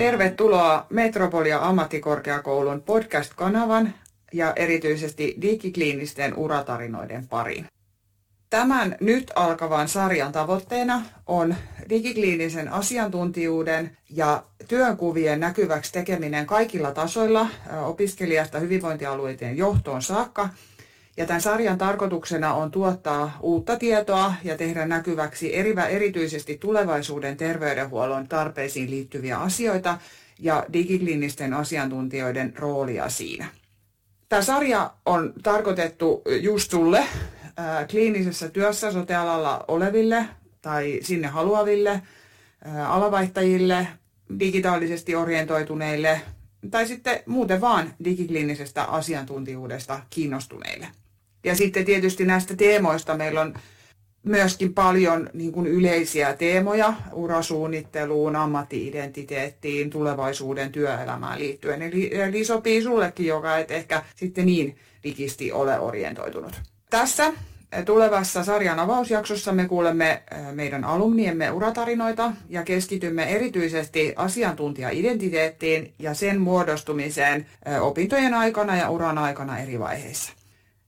Tervetuloa Metropolia ammattikorkeakoulun podcast-kanavan ja erityisesti digikliinisten uratarinoiden pariin. Tämän nyt alkavan sarjan tavoitteena on digikliinisen asiantuntijuuden ja työnkuvien näkyväksi tekeminen kaikilla tasoilla opiskelijasta hyvinvointialueiden johtoon saakka. Ja tämän sarjan tarkoituksena on tuottaa uutta tietoa ja tehdä näkyväksi erityisesti tulevaisuuden terveydenhuollon tarpeisiin liittyviä asioita ja digikliinisten asiantuntijoiden roolia siinä. Tämä sarja on tarkoitettu just sulle, kliinisessä työssä sotealalla oleville tai sinne haluaville, alavaihtajille, digitaalisesti orientoituneille tai sitten muuten vaan digikliinisestä asiantuntijuudesta kiinnostuneille. Ja sitten tietysti näistä teemoista meillä on myöskin paljon niin kuin yleisiä teemoja urasuunnitteluun, ammatti-identiteettiin, tulevaisuuden työelämään liittyen. Eli, eli sopii sullekin, joka et ehkä sitten niin digisti ole orientoitunut. Tässä tulevassa sarjan avausjaksossa me kuulemme meidän alumniemme uratarinoita ja keskitymme erityisesti asiantuntija-identiteettiin ja sen muodostumiseen opintojen aikana ja uran aikana eri vaiheissa.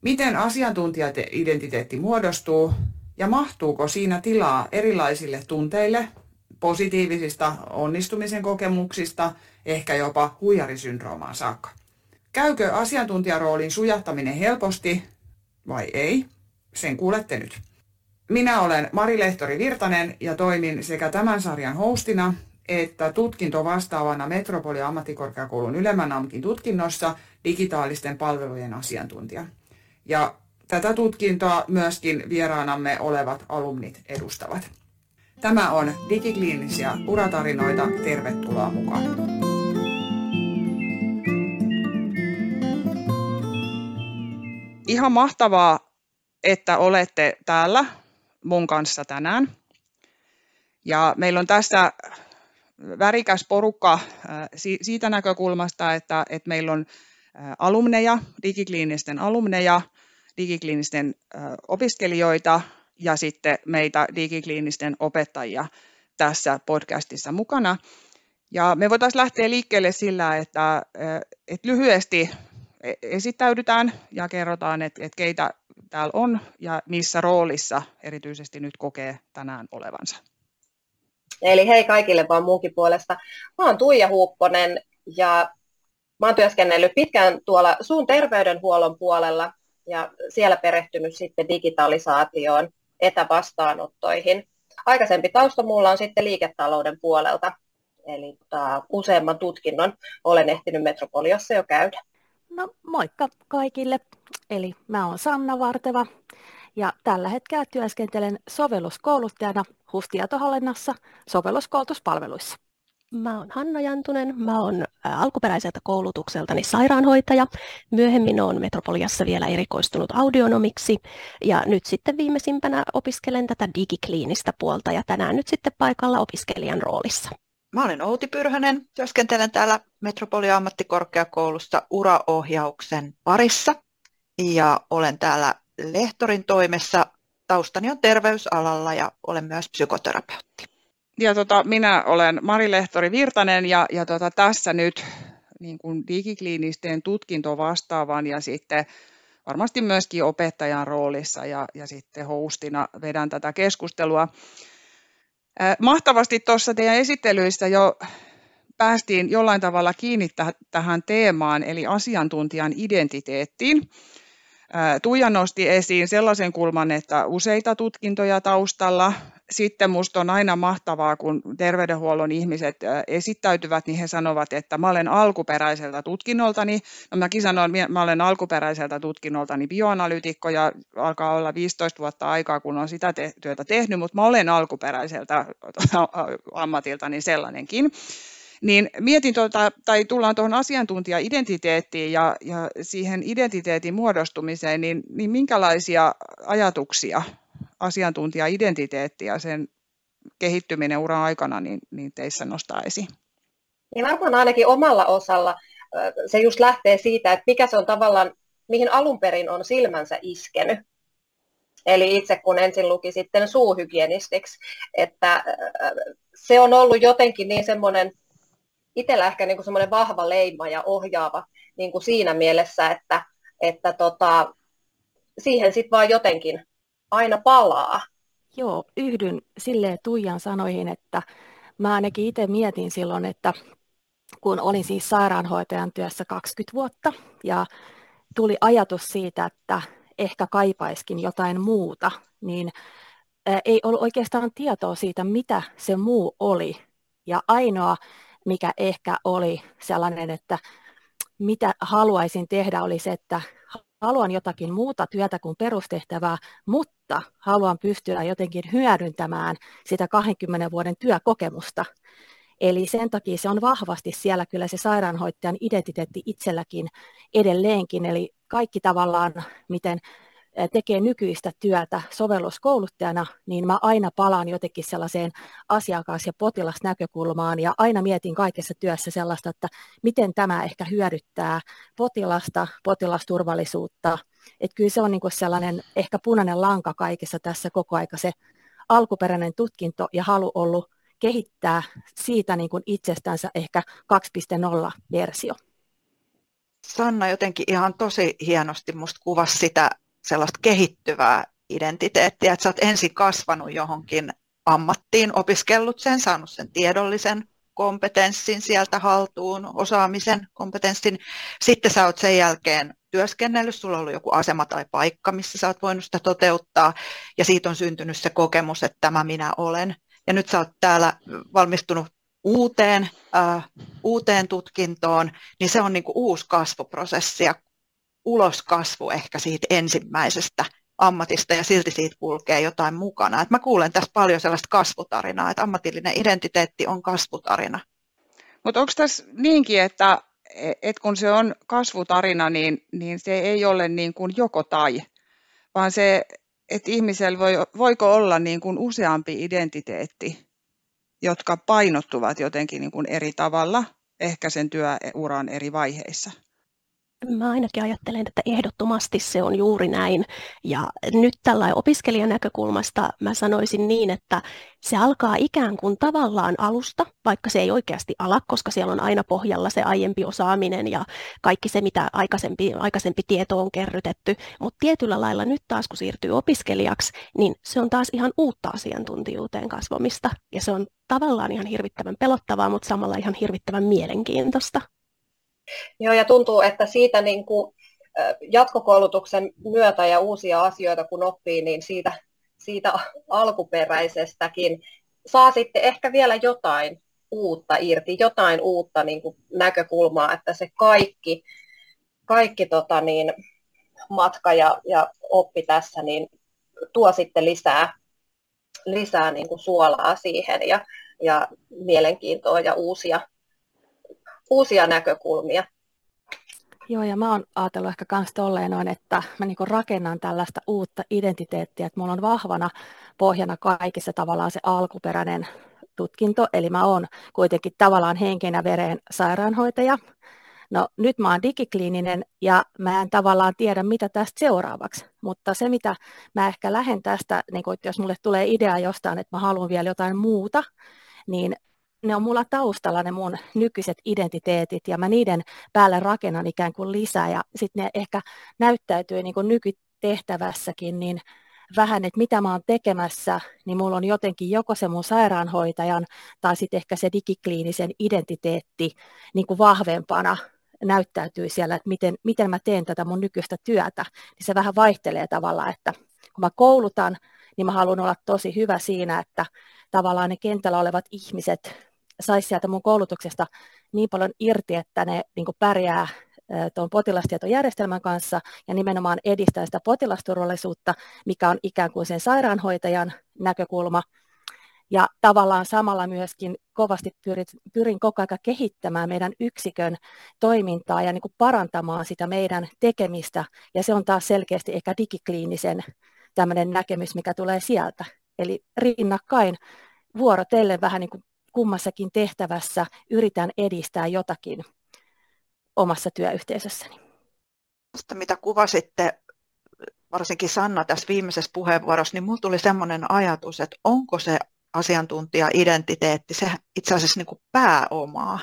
Miten asiantuntija-identiteetti muodostuu ja mahtuuko siinä tilaa erilaisille tunteille, positiivisista onnistumisen kokemuksista, ehkä jopa huijarisyndroomaan saakka? Käykö asiantuntijaroolin sujahtaminen helposti vai ei? Sen kuulette nyt. Minä olen Mari Lehtori Virtanen ja toimin sekä tämän sarjan hostina että tutkinto vastaavana Metropolia ammattikorkeakoulun ylemmän AMKin tutkinnossa digitaalisten palvelujen asiantuntija. Ja tätä tutkintoa myöskin vieraanamme olevat alumnit edustavat. Tämä on Digikliinisiä uratarinoita. Tervetuloa mukaan. Ihan mahtavaa että olette täällä mun kanssa tänään. Ja meillä on tässä värikäs porukka äh, siitä näkökulmasta, että, että meillä on äh, alumneja, digikliinisten alumneja, digikliinisten opiskelijoita ja sitten meitä digikliinisten opettajia tässä podcastissa mukana. Ja me voitaisiin lähteä liikkeelle sillä, että, että lyhyesti e-, esittäydytään ja kerrotaan, että, että keitä täällä on ja missä roolissa erityisesti nyt kokee tänään olevansa. Eli hei kaikille vaan muunkin puolesta. Mä oon Tuija Huupponen ja mä oon työskennellyt pitkään tuolla suun terveydenhuollon puolella ja siellä perehtynyt sitten digitalisaatioon, etävastaanottoihin. Aikaisempi tausta mulla on sitten liiketalouden puolelta, eli tota, useamman tutkinnon olen ehtinyt Metropoliassa jo käydä. No moikka kaikille. Eli mä oon Sanna Varteva ja tällä hetkellä työskentelen sovelluskouluttajana HUS-tietohallinnassa sovelluskoulutuspalveluissa. Mä oon Hanna Jantunen, mä oon alkuperäiseltä koulutukseltani sairaanhoitaja. Myöhemmin oon Metropoliassa vielä erikoistunut audionomiksi ja nyt sitten viimeisimpänä opiskelen tätä digikliinistä puolta ja tänään nyt sitten paikalla opiskelijan roolissa. Mä olen Outi Pyrhönen, työskentelen täällä Metropolia ammattikorkeakoulusta uraohjauksen parissa ja olen täällä lehtorin toimessa. Taustani on terveysalalla ja olen myös psykoterapeutti. Ja tota, minä olen Mari Lehtori Virtanen ja, ja tota, tässä nyt niin kuin digikliinisten tutkinto vastaavan ja sitten varmasti myöskin opettajan roolissa ja, ja sitten hostina vedän tätä keskustelua. Mahtavasti tuossa teidän esittelyissä jo päästiin jollain tavalla kiinni tähän teemaan, eli asiantuntijan identiteettiin. Tuija nosti esiin sellaisen kulman, että useita tutkintoja taustalla. Sitten minusta on aina mahtavaa, kun terveydenhuollon ihmiset esittäytyvät, niin he sanovat, että mä olen alkuperäiseltä tutkinnoltani. No mäkin sanon, mä olen alkuperäiseltä tutkinnoltani bioanalytikko ja alkaa olla 15 vuotta aikaa, kun on sitä te- työtä tehnyt, mutta mä olen alkuperäiseltä ammatiltani sellainenkin niin mietin tuota, tai tullaan tuohon asiantuntija-identiteettiin ja, ja siihen identiteetin muodostumiseen, niin, niin minkälaisia ajatuksia asiantuntija-identiteetti ja sen kehittyminen uran aikana niin, niin teissä nostaa esiin? Niin varmaan ainakin omalla osalla se just lähtee siitä, että mikä se on tavallaan, mihin alun perin on silmänsä iskenyt. Eli itse kun ensin luki sitten suuhygienistiksi, että se on ollut jotenkin niin semmoinen itsellä ehkä niin kuin semmoinen vahva leima ja ohjaava niin kuin siinä mielessä, että, että tota, siihen sitten vaan jotenkin aina palaa. Joo, yhdyn silleen Tuijan sanoihin, että mä ainakin itse mietin silloin, että kun olin siis sairaanhoitajan työssä 20 vuotta ja tuli ajatus siitä, että ehkä kaipaiskin jotain muuta, niin ei ollut oikeastaan tietoa siitä, mitä se muu oli. Ja ainoa, mikä ehkä oli sellainen, että mitä haluaisin tehdä, oli se, että haluan jotakin muuta työtä kuin perustehtävää, mutta haluan pystyä jotenkin hyödyntämään sitä 20 vuoden työkokemusta. Eli sen takia se on vahvasti siellä kyllä se sairaanhoitajan identiteetti itselläkin edelleenkin, eli kaikki tavallaan, miten tekee nykyistä työtä sovelluskouluttajana, niin mä aina palaan jotenkin sellaiseen asiakas- ja potilasnäkökulmaan ja aina mietin kaikessa työssä sellaista, että miten tämä ehkä hyödyttää potilasta, potilasturvallisuutta. Että kyllä se on niin kuin sellainen ehkä punainen lanka kaikessa tässä koko aika se alkuperäinen tutkinto ja halu ollut kehittää siitä niin kuin itsestänsä ehkä 2.0-versio. Sanna jotenkin ihan tosi hienosti musta kuvasi sitä sellaista kehittyvää identiteettiä, että sä oot ensin kasvanut johonkin ammattiin, opiskellut sen, saanut sen tiedollisen kompetenssin sieltä haltuun, osaamisen kompetenssin. Sitten sä oot sen jälkeen työskennellyt, sulla on ollut joku asema tai paikka, missä sä oot voinut sitä toteuttaa, ja siitä on syntynyt se kokemus, että tämä minä olen. Ja nyt sä oot täällä valmistunut uuteen, äh, uuteen tutkintoon, niin se on niin kuin uusi kasvuprosessi, ja uloskasvu ehkä siitä ensimmäisestä ammatista ja silti siitä kulkee jotain mukana. Et mä kuulen tässä paljon sellaista kasvutarinaa, että ammatillinen identiteetti on kasvutarina. Mutta onko tässä niinkin, että et kun se on kasvutarina, niin, niin se ei ole niin kuin joko tai, vaan se, että ihmisellä voi, voiko olla niin kuin useampi identiteetti, jotka painottuvat jotenkin niin kuin eri tavalla, ehkä sen työuran eri vaiheissa. Mä ainakin ajattelen, että ehdottomasti se on juuri näin. Ja nyt tällä opiskelijan näkökulmasta mä sanoisin niin, että se alkaa ikään kuin tavallaan alusta, vaikka se ei oikeasti ala, koska siellä on aina pohjalla se aiempi osaaminen ja kaikki se, mitä aikaisempi, aikaisempi tieto on kerrytetty. Mutta tietyllä lailla nyt taas, kun siirtyy opiskelijaksi, niin se on taas ihan uutta asiantuntijuuteen kasvamista. Ja se on tavallaan ihan hirvittävän pelottavaa, mutta samalla ihan hirvittävän mielenkiintoista. Joo, ja tuntuu, että siitä niin kuin jatkokoulutuksen myötä ja uusia asioita kun oppii, niin siitä, siitä alkuperäisestäkin saa sitten ehkä vielä jotain uutta irti, jotain uutta niin kuin näkökulmaa, että se kaikki, kaikki tota niin, matka ja, ja oppi tässä niin tuo sitten lisää, lisää niin kuin suolaa siihen ja, ja mielenkiintoa ja uusia, uusia näkökulmia. Joo, ja mä oon ajatellut ehkä myös tolleen noin, että mä niinku rakennan tällaista uutta identiteettiä, että mulla on vahvana pohjana kaikissa tavallaan se alkuperäinen tutkinto, eli mä oon kuitenkin tavallaan henkenä vereen sairaanhoitaja. No nyt mä oon digikliininen ja mä en tavallaan tiedä, mitä tästä seuraavaksi, mutta se, mitä mä ehkä lähden tästä, niin kun, jos mulle tulee idea jostain, että mä haluan vielä jotain muuta, niin ne on mulla taustalla ne mun nykyiset identiteetit ja mä niiden päälle rakennan ikään kuin lisää ja sitten ne ehkä näyttäytyy niin kuin nykytehtävässäkin niin vähän, että mitä mä oon tekemässä, niin mulla on jotenkin joko se mun sairaanhoitajan tai sitten ehkä se digikliinisen identiteetti niin kuin vahvempana näyttäytyy siellä, että miten, miten mä teen tätä mun nykyistä työtä, niin se vähän vaihtelee tavallaan, että kun mä koulutan, niin mä haluan olla tosi hyvä siinä, että tavallaan ne kentällä olevat ihmiset saisi sieltä mun koulutuksesta niin paljon irti, että ne niin pärjää tuon potilastietojärjestelmän kanssa ja nimenomaan edistää sitä potilasturvallisuutta, mikä on ikään kuin sen sairaanhoitajan näkökulma. Ja tavallaan samalla myöskin kovasti pyrin, pyrin koko ajan kehittämään meidän yksikön toimintaa ja niin kuin parantamaan sitä meidän tekemistä. Ja se on taas selkeästi ehkä digikliinisen tämmöinen näkemys, mikä tulee sieltä. Eli rinnakkain vuorotellen vähän niin kuin kummassakin tehtävässä yritän edistää jotakin omassa työyhteisössäni. Sitä, mitä kuvasitte, varsinkin Sanna tässä viimeisessä puheenvuorossa, niin minulla tuli sellainen ajatus, että onko se asiantuntija-identiteetti se itse asiassa niin kuin pääomaa.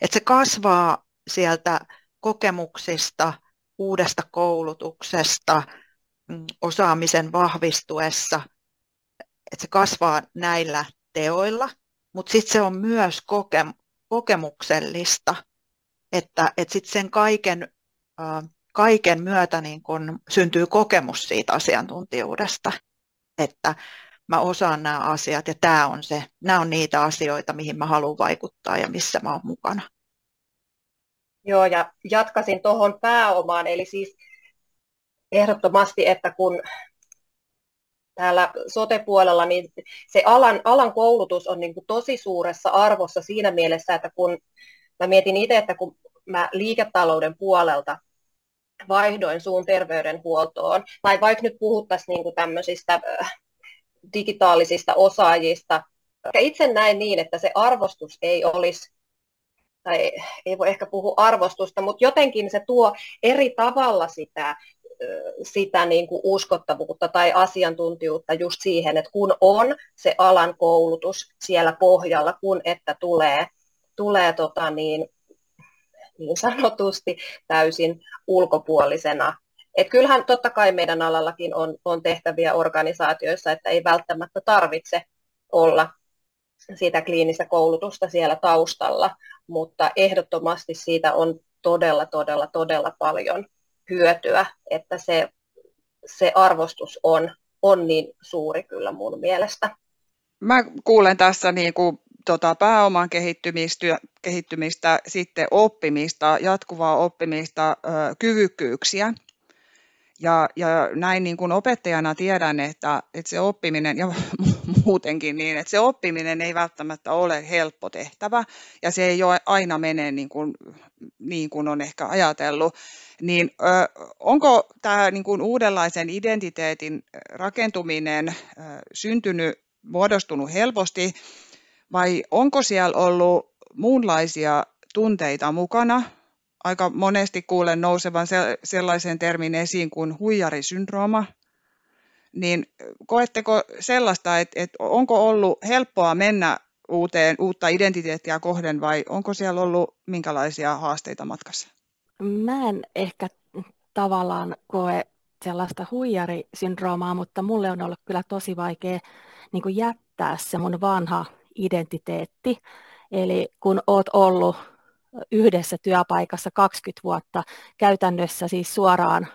että se kasvaa sieltä kokemuksista, uudesta koulutuksesta, mm, osaamisen vahvistuessa, että se kasvaa näillä teoilla, mutta sitten se on myös koke- kokemuksellista, että, että sitten sen kaiken, kaiken myötä niin kun syntyy kokemus siitä asiantuntijuudesta, että mä osaan nämä asiat ja tämä on se, nämä on niitä asioita, mihin mä haluan vaikuttaa ja missä mä oon mukana. Joo, ja jatkasin tuohon pääomaan, eli siis ehdottomasti, että kun täällä sote-puolella, niin se alan, alan koulutus on niin kuin tosi suuressa arvossa siinä mielessä, että kun mä mietin itse, että kun mä liiketalouden puolelta vaihdoin suun terveydenhuoltoon, tai vaikka nyt puhuttaisiin niin kuin tämmöisistä digitaalisista osaajista, itse näen niin, että se arvostus ei olisi tai ei voi ehkä puhua arvostusta, mutta jotenkin se tuo eri tavalla sitä, sitä niin kuin uskottavuutta tai asiantuntijuutta just siihen, että kun on se alan koulutus siellä pohjalla, kun että tulee, tulee tota niin, niin sanotusti täysin ulkopuolisena. Et kyllähän totta kai meidän alallakin on, on tehtäviä organisaatioissa, että ei välttämättä tarvitse olla sitä kliinistä koulutusta siellä taustalla, mutta ehdottomasti siitä on todella, todella, todella paljon hyötyä, että se, se arvostus on, on niin suuri kyllä mun mielestä. Mä kuulen tässä niin kuin, tota, pääoman kehittymistä, kehittymistä, sitten oppimista, jatkuvaa oppimista, ö, kyvykkyyksiä. Ja, ja näin niin kuin opettajana tiedän, että, että se oppiminen, ja muutenkin niin, että se oppiminen ei välttämättä ole helppo tehtävä, ja se ei ole aina mene niin kuin, niin kuin on ehkä ajatellut. Niin ö, onko tämä niin kuin uudenlaisen identiteetin rakentuminen ö, syntynyt, muodostunut helposti, vai onko siellä ollut muunlaisia tunteita mukana, aika monesti kuulen nousevan sellaisen termin esiin kuin huijarisyndrooma. Niin koetteko sellaista, että, että onko ollut helppoa mennä uuteen, uutta identiteettiä kohden vai onko siellä ollut minkälaisia haasteita matkassa? Mä en ehkä tavallaan koe sellaista huijarisyndroomaa, mutta mulle on ollut kyllä tosi vaikea niin kuin jättää se mun vanha identiteetti. Eli kun oot ollut yhdessä työpaikassa 20 vuotta käytännössä siis suoraan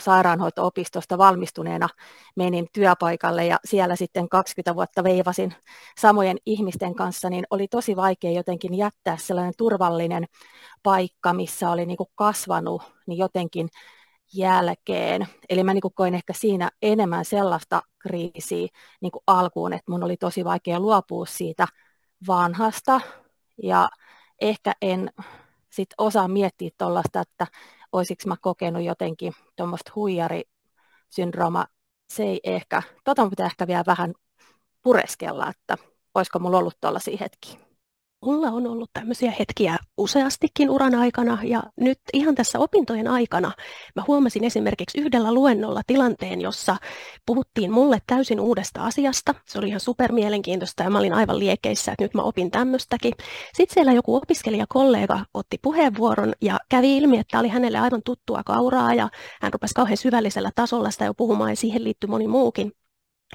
sairaanhoito-opistosta valmistuneena menin työpaikalle ja siellä sitten 20 vuotta veivasin samojen ihmisten kanssa, niin oli tosi vaikea jotenkin jättää sellainen turvallinen paikka, missä oli niin kuin kasvanut niin jotenkin jälkeen. Eli mä niin kuin koin ehkä siinä enemmän sellaista kriisiä niin kuin alkuun, että mun oli tosi vaikea luopua siitä vanhasta ja ehkä en sit osaa miettiä tuollaista, että olisiko mä kokenut jotenkin tuommoista huijarisyndrooma. Se ei ehkä, tota pitää ehkä vielä vähän pureskella, että olisiko mulla ollut tuollaisia hetkiä. Mulla on ollut tämmöisiä hetkiä useastikin uran aikana ja nyt ihan tässä opintojen aikana mä huomasin esimerkiksi yhdellä luennolla tilanteen, jossa puhuttiin mulle täysin uudesta asiasta. Se oli ihan supermielenkiintoista ja mä olin aivan liekeissä, että nyt mä opin tämmöistäkin. Sitten siellä joku opiskelijakollega otti puheenvuoron ja kävi ilmi, että oli hänelle aivan tuttua kauraa ja hän rupesi kauhean syvällisellä tasolla sitä jo puhumaan ja siihen liittyi moni muukin.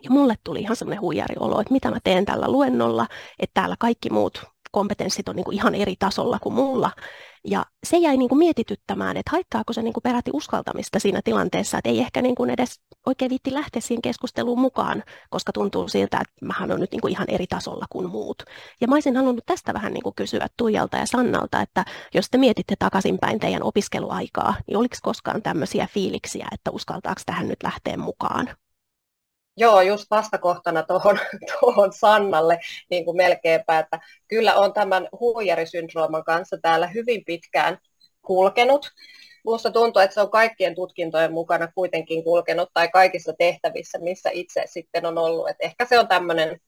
Ja mulle tuli ihan semmoinen huijariolo, että mitä mä teen tällä luennolla, että täällä kaikki muut kompetenssit on niin kuin ihan eri tasolla kuin mulla. Ja se jäi niin kuin mietityttämään, että haittaako se niin kuin peräti uskaltamista siinä tilanteessa, että ei ehkä niin kuin edes oikein viitti lähteä siihen keskusteluun mukaan, koska tuntuu siltä, että mähän on nyt niin kuin ihan eri tasolla kuin muut. Ja mä olisin halunnut tästä vähän niin kuin kysyä Tuijalta ja Sannalta, että jos te mietitte takaisinpäin teidän opiskeluaikaa, niin oliko koskaan tämmöisiä fiiliksiä, että uskaltaako tähän nyt lähteä mukaan? Joo, just vastakohtana tuohon, tuohon Sannalle niin kuin melkeinpä, että kyllä on tämän huijarisyndrooman kanssa täällä hyvin pitkään kulkenut. Minusta tuntuu, että se on kaikkien tutkintojen mukana kuitenkin kulkenut tai kaikissa tehtävissä, missä itse sitten on ollut. Et ehkä se on tämmöinen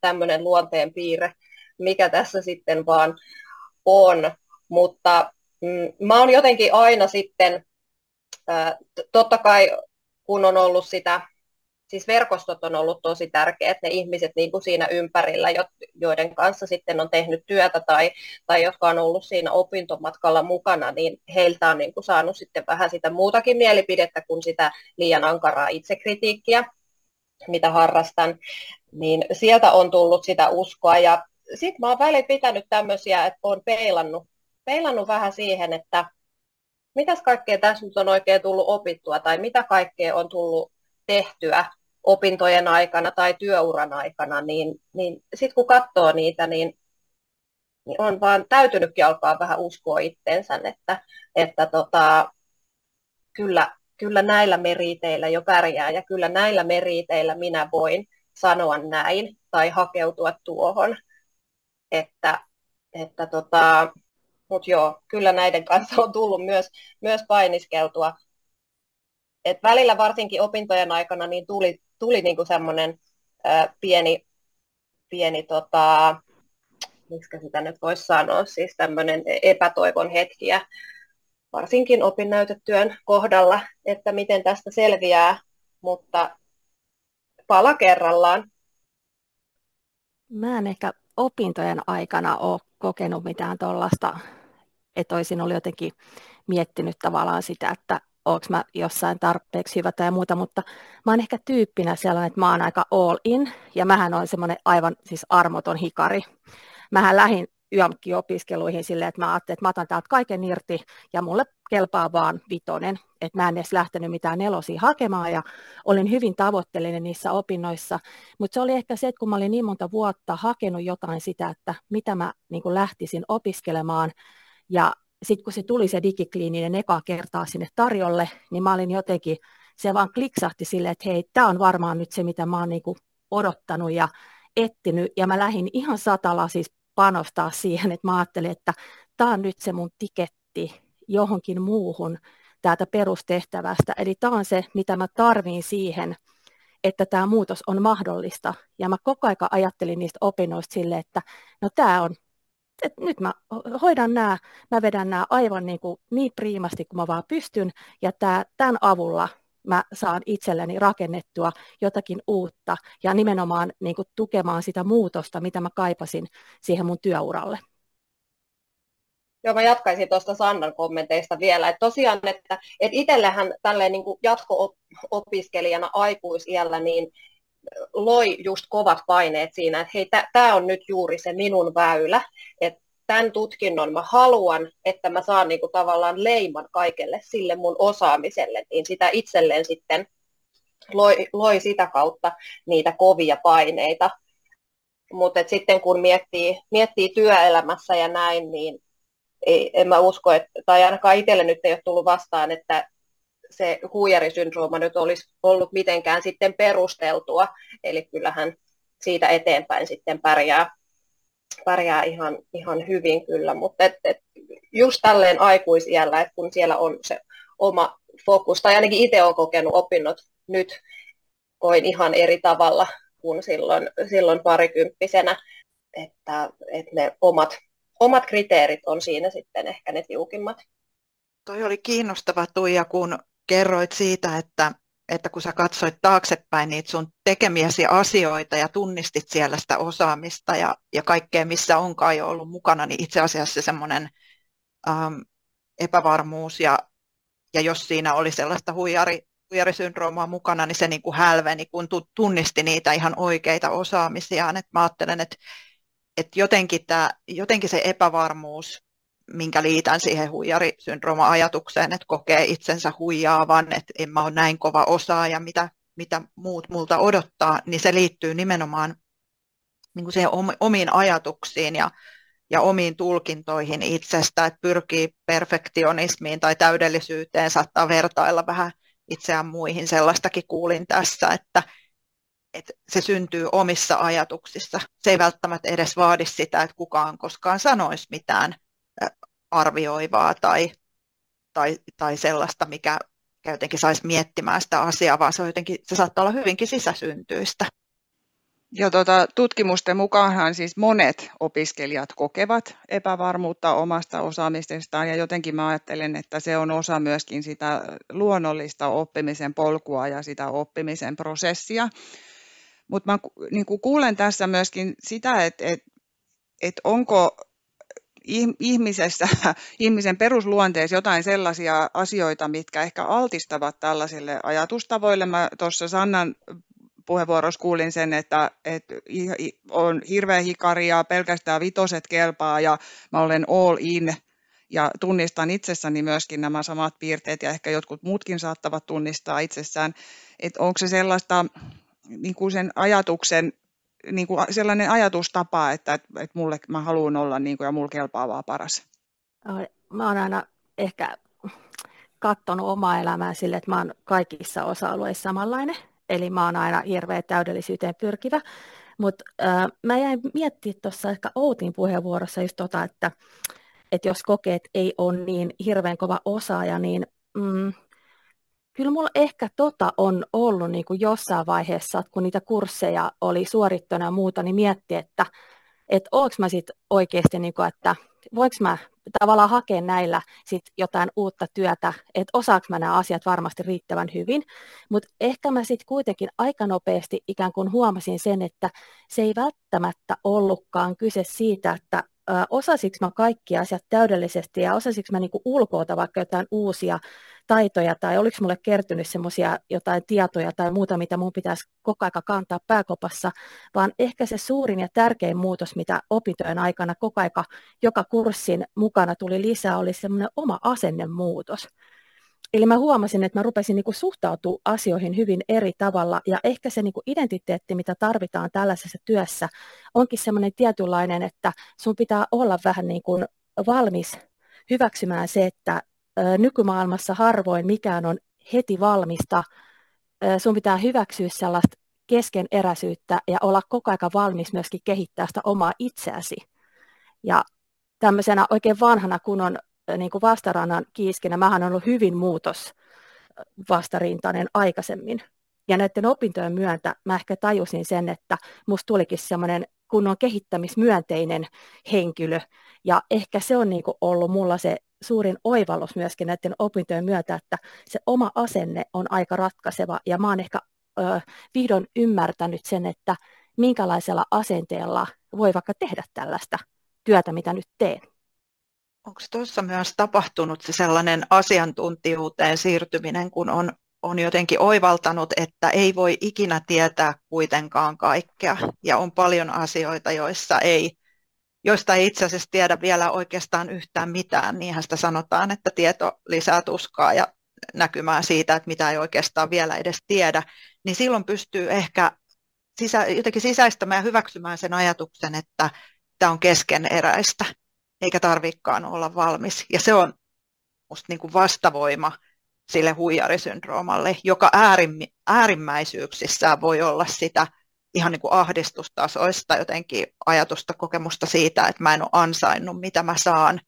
tämmöinen luonteen piirre, mikä tässä sitten vaan on. Mutta mm, mä oon jotenkin aina sitten, äh, totta kai kun on ollut sitä siis verkostot on ollut tosi tärkeät, ne ihmiset niin kuin siinä ympärillä, joiden kanssa sitten on tehnyt työtä tai, tai jotka on ollut siinä opintomatkalla mukana, niin heiltä on niin kuin saanut sitten vähän sitä muutakin mielipidettä kuin sitä liian ankaraa itsekritiikkiä, mitä harrastan, niin sieltä on tullut sitä uskoa ja sitten mä oon väliin pitänyt tämmöisiä, että oon peilannut, peilannut vähän siihen, että mitäs kaikkea tässä nyt on oikein tullut opittua tai mitä kaikkea on tullut tehtyä opintojen aikana tai työuran aikana, niin, niin sitten kun katsoo niitä, niin, niin on vaan täytynytkin alkaa vähän uskoa itteensä, että, että tota, kyllä, kyllä näillä meriteillä jo pärjää ja kyllä näillä meriteillä minä voin sanoa näin tai hakeutua tuohon. Että, että tota, mutta joo, kyllä näiden kanssa on tullut myös, myös painiskeltua. Et välillä varsinkin opintojen aikana niin tuli, tuli niinku semmoinen pieni, pieni tota, miksi sitä nyt voisi sanoa, siis tämmöinen epätoivon hetkiä, varsinkin opinnäytetyön kohdalla, että miten tästä selviää, mutta pala kerrallaan. Mä en ehkä opintojen aikana ole kokenut mitään tuollaista, että olisin ollut jotenkin miettinyt tavallaan sitä, että onko mä jossain tarpeeksi hyvä tai muuta, mutta mä oon ehkä tyyppinä sellainen, että mä oon aika all in, ja mähän on semmoinen aivan siis armoton hikari. Mähän lähdin YAMKI-opiskeluihin silleen, että mä ajattelin, että mä otan täältä kaiken irti, ja mulle kelpaa vaan vitonen, että mä en edes lähtenyt mitään nelosia hakemaan, ja olin hyvin tavoitteellinen niissä opinnoissa, mutta se oli ehkä se, että kun mä olin niin monta vuotta hakenut jotain sitä, että mitä mä niin lähtisin opiskelemaan, ja sitten kun se tuli se digikliininen eka kertaa sinne tarjolle, niin mä olin jotenkin, se vaan kliksahti silleen, että hei, tämä on varmaan nyt se, mitä mä oon niin odottanut ja ettinyt. Ja mä lähdin ihan satalla siis panostaa siihen, että mä ajattelin, että tämä on nyt se mun tiketti johonkin muuhun täältä perustehtävästä. Eli tämä on se, mitä mä tarviin siihen, että tämä muutos on mahdollista. Ja mä koko ajan ajattelin niistä opinnoista sille, että no tämä on että nyt mä hoidan nämä, mä vedän nämä aivan niin, kuin niin priimasti kuin mä vaan pystyn, ja tämä, tämän avulla mä saan itselleni rakennettua jotakin uutta ja nimenomaan niin kuin tukemaan sitä muutosta, mitä mä kaipasin siihen mun työuralle. Joo, mä jatkaisin tuosta Sannan kommenteista vielä. Että tosiaan, että, että itsellähän tälleen niin jatko-opiskelijana aikuisiällä, niin loi just kovat paineet siinä, että hei, tämä on nyt juuri se minun väylä, että tämän tutkinnon mä haluan, että mä saan niinku tavallaan leiman kaikelle sille mun osaamiselle, niin sitä itselleen sitten loi, loi sitä kautta niitä kovia paineita. Mutta sitten kun miettii, miettii työelämässä ja näin, niin ei, en mä usko, että, tai ainakaan itselle nyt ei ole tullut vastaan, että se huijarisyndrooma nyt olisi ollut mitenkään sitten perusteltua, eli kyllähän siitä eteenpäin sitten pärjää, pärjää ihan, ihan hyvin kyllä, mutta et, et just tälleen aikuisiällä, että kun siellä on se oma fokus, tai ainakin itse olen kokenut opinnot nyt, koin ihan eri tavalla kuin silloin, silloin parikymppisenä, että, että ne omat, omat kriteerit on siinä sitten ehkä ne tiukimmat. Toi oli kiinnostava Tuija, kun kerroit siitä, että, että kun sä katsoit taaksepäin niitä sun tekemiäsi asioita ja tunnistit siellä sitä osaamista ja, ja kaikkea, missä onkaan jo ollut mukana, niin itse asiassa semmoinen ähm, epävarmuus ja, ja jos siinä oli sellaista huijari, huijarisyndroomaa mukana, niin se niin kuin hälveni, kun tunnisti niitä ihan oikeita osaamisiaan. Et mä ajattelen, että, että jotenkin, jotenkin se epävarmuus minkä liitän siihen huijarisyndrooma-ajatukseen, että kokee itsensä huijaavan, että en mä ole näin kova osaaja, mitä, mitä muut multa odottaa, niin se liittyy nimenomaan niin kuin siihen omiin ajatuksiin ja, ja omiin tulkintoihin itsestä, että pyrkii perfektionismiin tai täydellisyyteen, saattaa vertailla vähän itseään muihin. Sellaistakin kuulin tässä, että, että se syntyy omissa ajatuksissa. Se ei välttämättä edes vaadi sitä, että kukaan koskaan sanoisi mitään arvioivaa tai, tai, tai sellaista, mikä jotenkin saisi miettimään sitä asiaa, vaan se, on jotenkin, se saattaa olla hyvinkin sisäsyntyistä. Ja tuota, tutkimusten mukaanhan siis monet opiskelijat kokevat epävarmuutta omasta osaamisestaan ja jotenkin mä ajattelen, että se on osa myöskin sitä luonnollista oppimisen polkua ja sitä oppimisen prosessia. Mutta mä niin kuulen tässä myöskin sitä, että, että, että onko ihmisessä, ihmisen perusluonteessa jotain sellaisia asioita, mitkä ehkä altistavat tällaisille ajatustavoille. Mä tuossa Sannan puheenvuorossa kuulin sen, että, että on hirveä hikari ja pelkästään vitoset kelpaa ja mä olen all in ja tunnistan itsessäni myöskin nämä samat piirteet ja ehkä jotkut muutkin saattavat tunnistaa itsessään, että onko se sellaista niin kuin sen ajatuksen niin kuin sellainen ajatustapa, että, että, että mulle mä haluan olla niin kuin, ja mulle kelpaa vaan paras? Mä oon aina ehkä katsonut omaa elämää sille, että mä oon kaikissa osa-alueissa samanlainen. Eli mä oon aina hirveän täydellisyyteen pyrkivä. Mutta äh, mä jäin miettimään tuossa ehkä Outin puheenvuorossa just tota, että, että jos kokeet ei ole niin hirveän kova osaaja, niin mm, Kyllä mulla ehkä tota on ollut niin kuin jossain vaiheessa, kun niitä kursseja oli suorittuna ja muuta, niin mietti, että, että onko mä sitten oikeasti, niin kuin, että voinko mä tavallaan hakea näillä sit jotain uutta työtä, että osaako mä nämä asiat varmasti riittävän hyvin, mutta ehkä mä sitten kuitenkin aika nopeasti ikään kuin huomasin sen, että se ei välttämättä ollutkaan kyse siitä, että osasiko mä kaikki asiat täydellisesti ja osasiko mä niinku ulkoota vaikka jotain uusia taitoja tai oliko mulle kertynyt semmoisia jotain tietoja tai muuta, mitä mun pitäisi koko aika kantaa pääkopassa, vaan ehkä se suurin ja tärkein muutos, mitä opintojen aikana koko aika joka kurssin mukana tuli lisää, oli semmoinen oma asennemuutos. Eli mä huomasin, että mä rupesin niin suhtautua asioihin hyvin eri tavalla ja ehkä se niin identiteetti, mitä tarvitaan tällaisessa työssä, onkin semmoinen tietynlainen, että sun pitää olla vähän niin kuin valmis hyväksymään se, että nykymaailmassa harvoin mikään on heti valmista. Sun pitää hyväksyä sellaista keskeneräisyyttä ja olla koko ajan valmis myöskin kehittää sitä omaa itseäsi. Ja tämmöisenä oikein vanhana kunnon niin kuin vastarannan kiiskinä, mähän on ollut hyvin muutos vastarintainen aikaisemmin. Ja näiden opintojen myöntä mä ehkä tajusin sen, että musta tulikin semmoinen kunnon kehittämismyönteinen henkilö. Ja ehkä se on niin kuin ollut mulla se suurin oivallus myöskin näiden opintojen myötä, että se oma asenne on aika ratkaiseva. Ja mä oon ehkä ö, vihdoin ymmärtänyt sen, että minkälaisella asenteella voi vaikka tehdä tällaista työtä, mitä nyt teen. Onko tuossa myös tapahtunut se sellainen asiantuntijuuteen siirtyminen, kun on, on jotenkin oivaltanut, että ei voi ikinä tietää kuitenkaan kaikkea ja on paljon asioita, joissa ei, joista ei itse asiassa tiedä vielä oikeastaan yhtään mitään. Niinhän sitä sanotaan, että tieto lisää tuskaa ja näkymää siitä, että mitä ei oikeastaan vielä edes tiedä, niin silloin pystyy ehkä sisä, jotenkin sisäistämään ja hyväksymään sen ajatuksen, että tämä on keskeneräistä eikä tarvikaan olla valmis. Ja se on musta niin kuin vastavoima sille huijarisyndroomalle, joka äärimmäisyyksissään voi olla sitä ihan niin kuin ahdistustasoista jotenkin ajatusta, kokemusta siitä, että mä en ole ansainnut, mitä mä saan.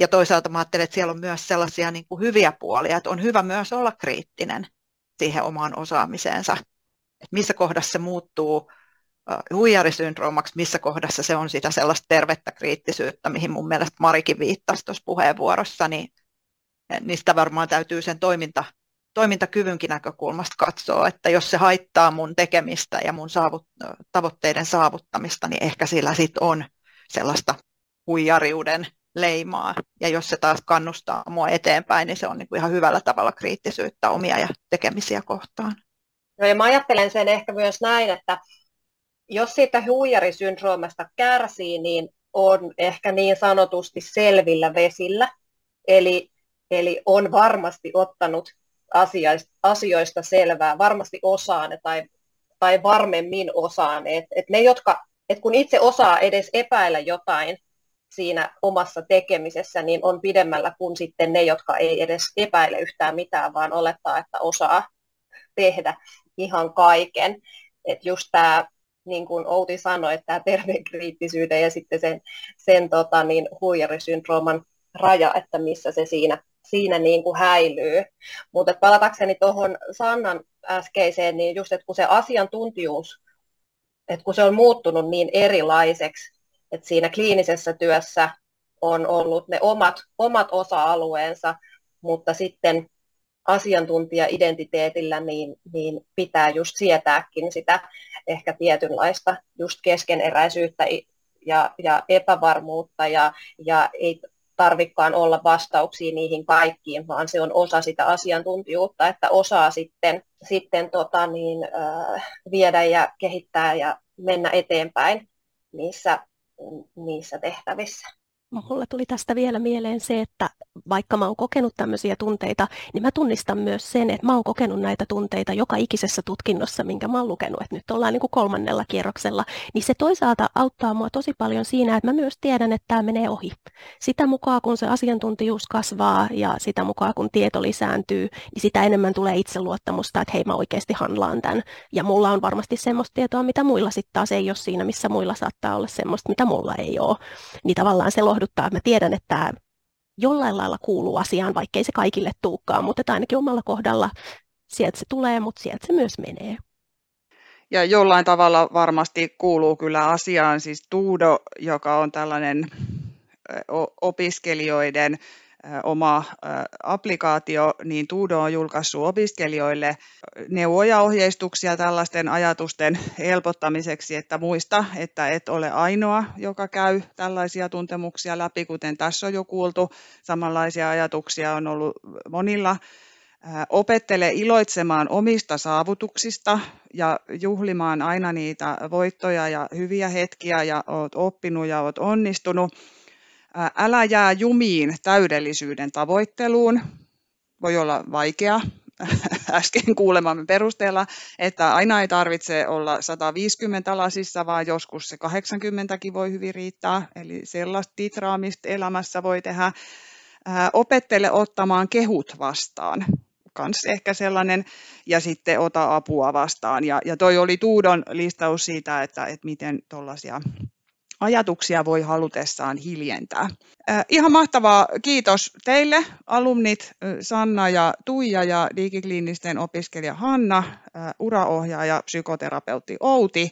Ja toisaalta mä ajattelen, että siellä on myös sellaisia niin kuin hyviä puolia, että on hyvä myös olla kriittinen siihen omaan osaamiseensa. Että missä kohdassa se muuttuu huijarisyndroomaksi, missä kohdassa se on sitä sellaista tervettä kriittisyyttä, mihin mun mielestä Marikin viittasi tuossa puheenvuorossa, niin, sitä varmaan täytyy sen toiminta, toimintakyvynkin näkökulmasta katsoa, että jos se haittaa mun tekemistä ja mun saavut, tavoitteiden saavuttamista, niin ehkä sillä sitten on sellaista huijariuden leimaa. Ja jos se taas kannustaa mua eteenpäin, niin se on niin kuin ihan hyvällä tavalla kriittisyyttä omia ja tekemisiä kohtaan. No ja mä ajattelen sen ehkä myös näin, että jos siitä huijarisyndroomasta kärsii, niin on ehkä niin sanotusti selvillä vesillä. Eli, eli on varmasti ottanut asioista, selvää, varmasti osaa ne tai, tai varmemmin osaa ne. Et, et ne jotka, et kun itse osaa edes epäillä jotain siinä omassa tekemisessä, niin on pidemmällä kuin sitten ne, jotka ei edes epäile yhtään mitään, vaan olettaa, että osaa tehdä ihan kaiken. Et just tämä niin kuin Outi sanoi, että tämä terveen kriittisyyden ja sitten sen, sen tota, niin, huijarisyndrooman raja, että missä se siinä, siinä niin kuin häilyy. Mutta palatakseni tuohon Sannan äskeiseen, niin just, että kun se asiantuntijuus että kun se on muuttunut niin erilaiseksi, että siinä kliinisessä työssä on ollut ne omat, omat osa-alueensa, mutta sitten asiantuntija-identiteetillä niin, niin pitää just sietääkin sitä ehkä tietynlaista just keskeneräisyyttä ja, ja epävarmuutta ja, ja ei tarvikaan olla vastauksia niihin kaikkiin, vaan se on osa sitä asiantuntijuutta, että osaa sitten, sitten tota niin, äh, viedä ja kehittää ja mennä eteenpäin niissä, niissä tehtävissä. Mulle tuli tästä vielä mieleen se, että vaikka mä oon kokenut tämmöisiä tunteita, niin mä tunnistan myös sen, että mä oon kokenut näitä tunteita joka ikisessä tutkinnossa, minkä mä oon lukenut, että nyt ollaan niin kuin kolmannella kierroksella, niin se toisaalta auttaa mua tosi paljon siinä, että mä myös tiedän, että tämä menee ohi. Sitä mukaan, kun se asiantuntijuus kasvaa ja sitä mukaan, kun tieto lisääntyy, niin sitä enemmän tulee itseluottamusta, että hei mä oikeasti handlaan tämän. Ja mulla on varmasti semmoista tietoa, mitä muilla sitten taas ei ole siinä, missä muilla saattaa olla semmoista, mitä mulla ei ole. Niin tavallaan se lohduttaa, että mä tiedän, että tämä jollain lailla kuuluu asiaan, vaikkei se kaikille tuukkaan, mutta ainakin omalla kohdalla sieltä se tulee, mutta sieltä se myös menee. Ja jollain tavalla varmasti kuuluu kyllä asiaan, siis Tuudo, joka on tällainen opiskelijoiden oma applikaatio, niin Tuudo on julkaissut opiskelijoille neuvoja ohjeistuksia tällaisten ajatusten helpottamiseksi, että muista, että et ole ainoa, joka käy tällaisia tuntemuksia läpi, kuten tässä on jo kuultu. Samanlaisia ajatuksia on ollut monilla. Opettele iloitsemaan omista saavutuksista ja juhlimaan aina niitä voittoja ja hyviä hetkiä ja olet oppinut ja olet onnistunut älä jää jumiin täydellisyyden tavoitteluun. Voi olla vaikea äsken kuulemamme perusteella, että aina ei tarvitse olla 150 lasissa, vaan joskus se 80kin voi hyvin riittää. Eli sellaista titraamista elämässä voi tehdä. Opettele ottamaan kehut vastaan kans ehkä sellainen, ja sitten ota apua vastaan. Ja, ja toi oli Tuudon listaus siitä, että, että miten tuollaisia ajatuksia voi halutessaan hiljentää. Ihan mahtavaa. Kiitos teille, alumnit Sanna ja Tuija ja digikliinisten opiskelija Hanna, uraohjaaja, psykoterapeutti Outi.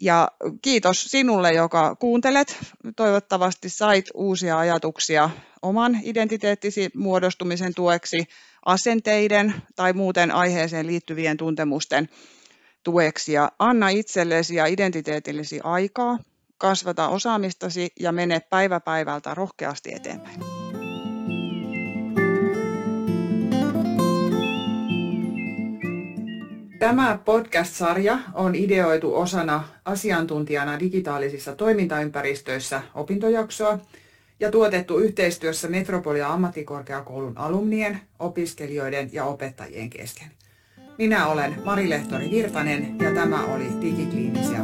Ja kiitos sinulle, joka kuuntelet. Toivottavasti sait uusia ajatuksia oman identiteettisi muodostumisen tueksi, asenteiden tai muuten aiheeseen liittyvien tuntemusten tueksi. Ja anna itsellesi ja identiteetillesi aikaa kasvata osaamistasi ja mene päivä päivältä rohkeasti eteenpäin. Tämä podcast-sarja on ideoitu osana asiantuntijana digitaalisissa toimintaympäristöissä opintojaksoa ja tuotettu yhteistyössä Metropolia ammattikorkeakoulun alumnien, opiskelijoiden ja opettajien kesken. Minä olen Mari Lehtori Virtanen ja tämä oli Digikliinisiä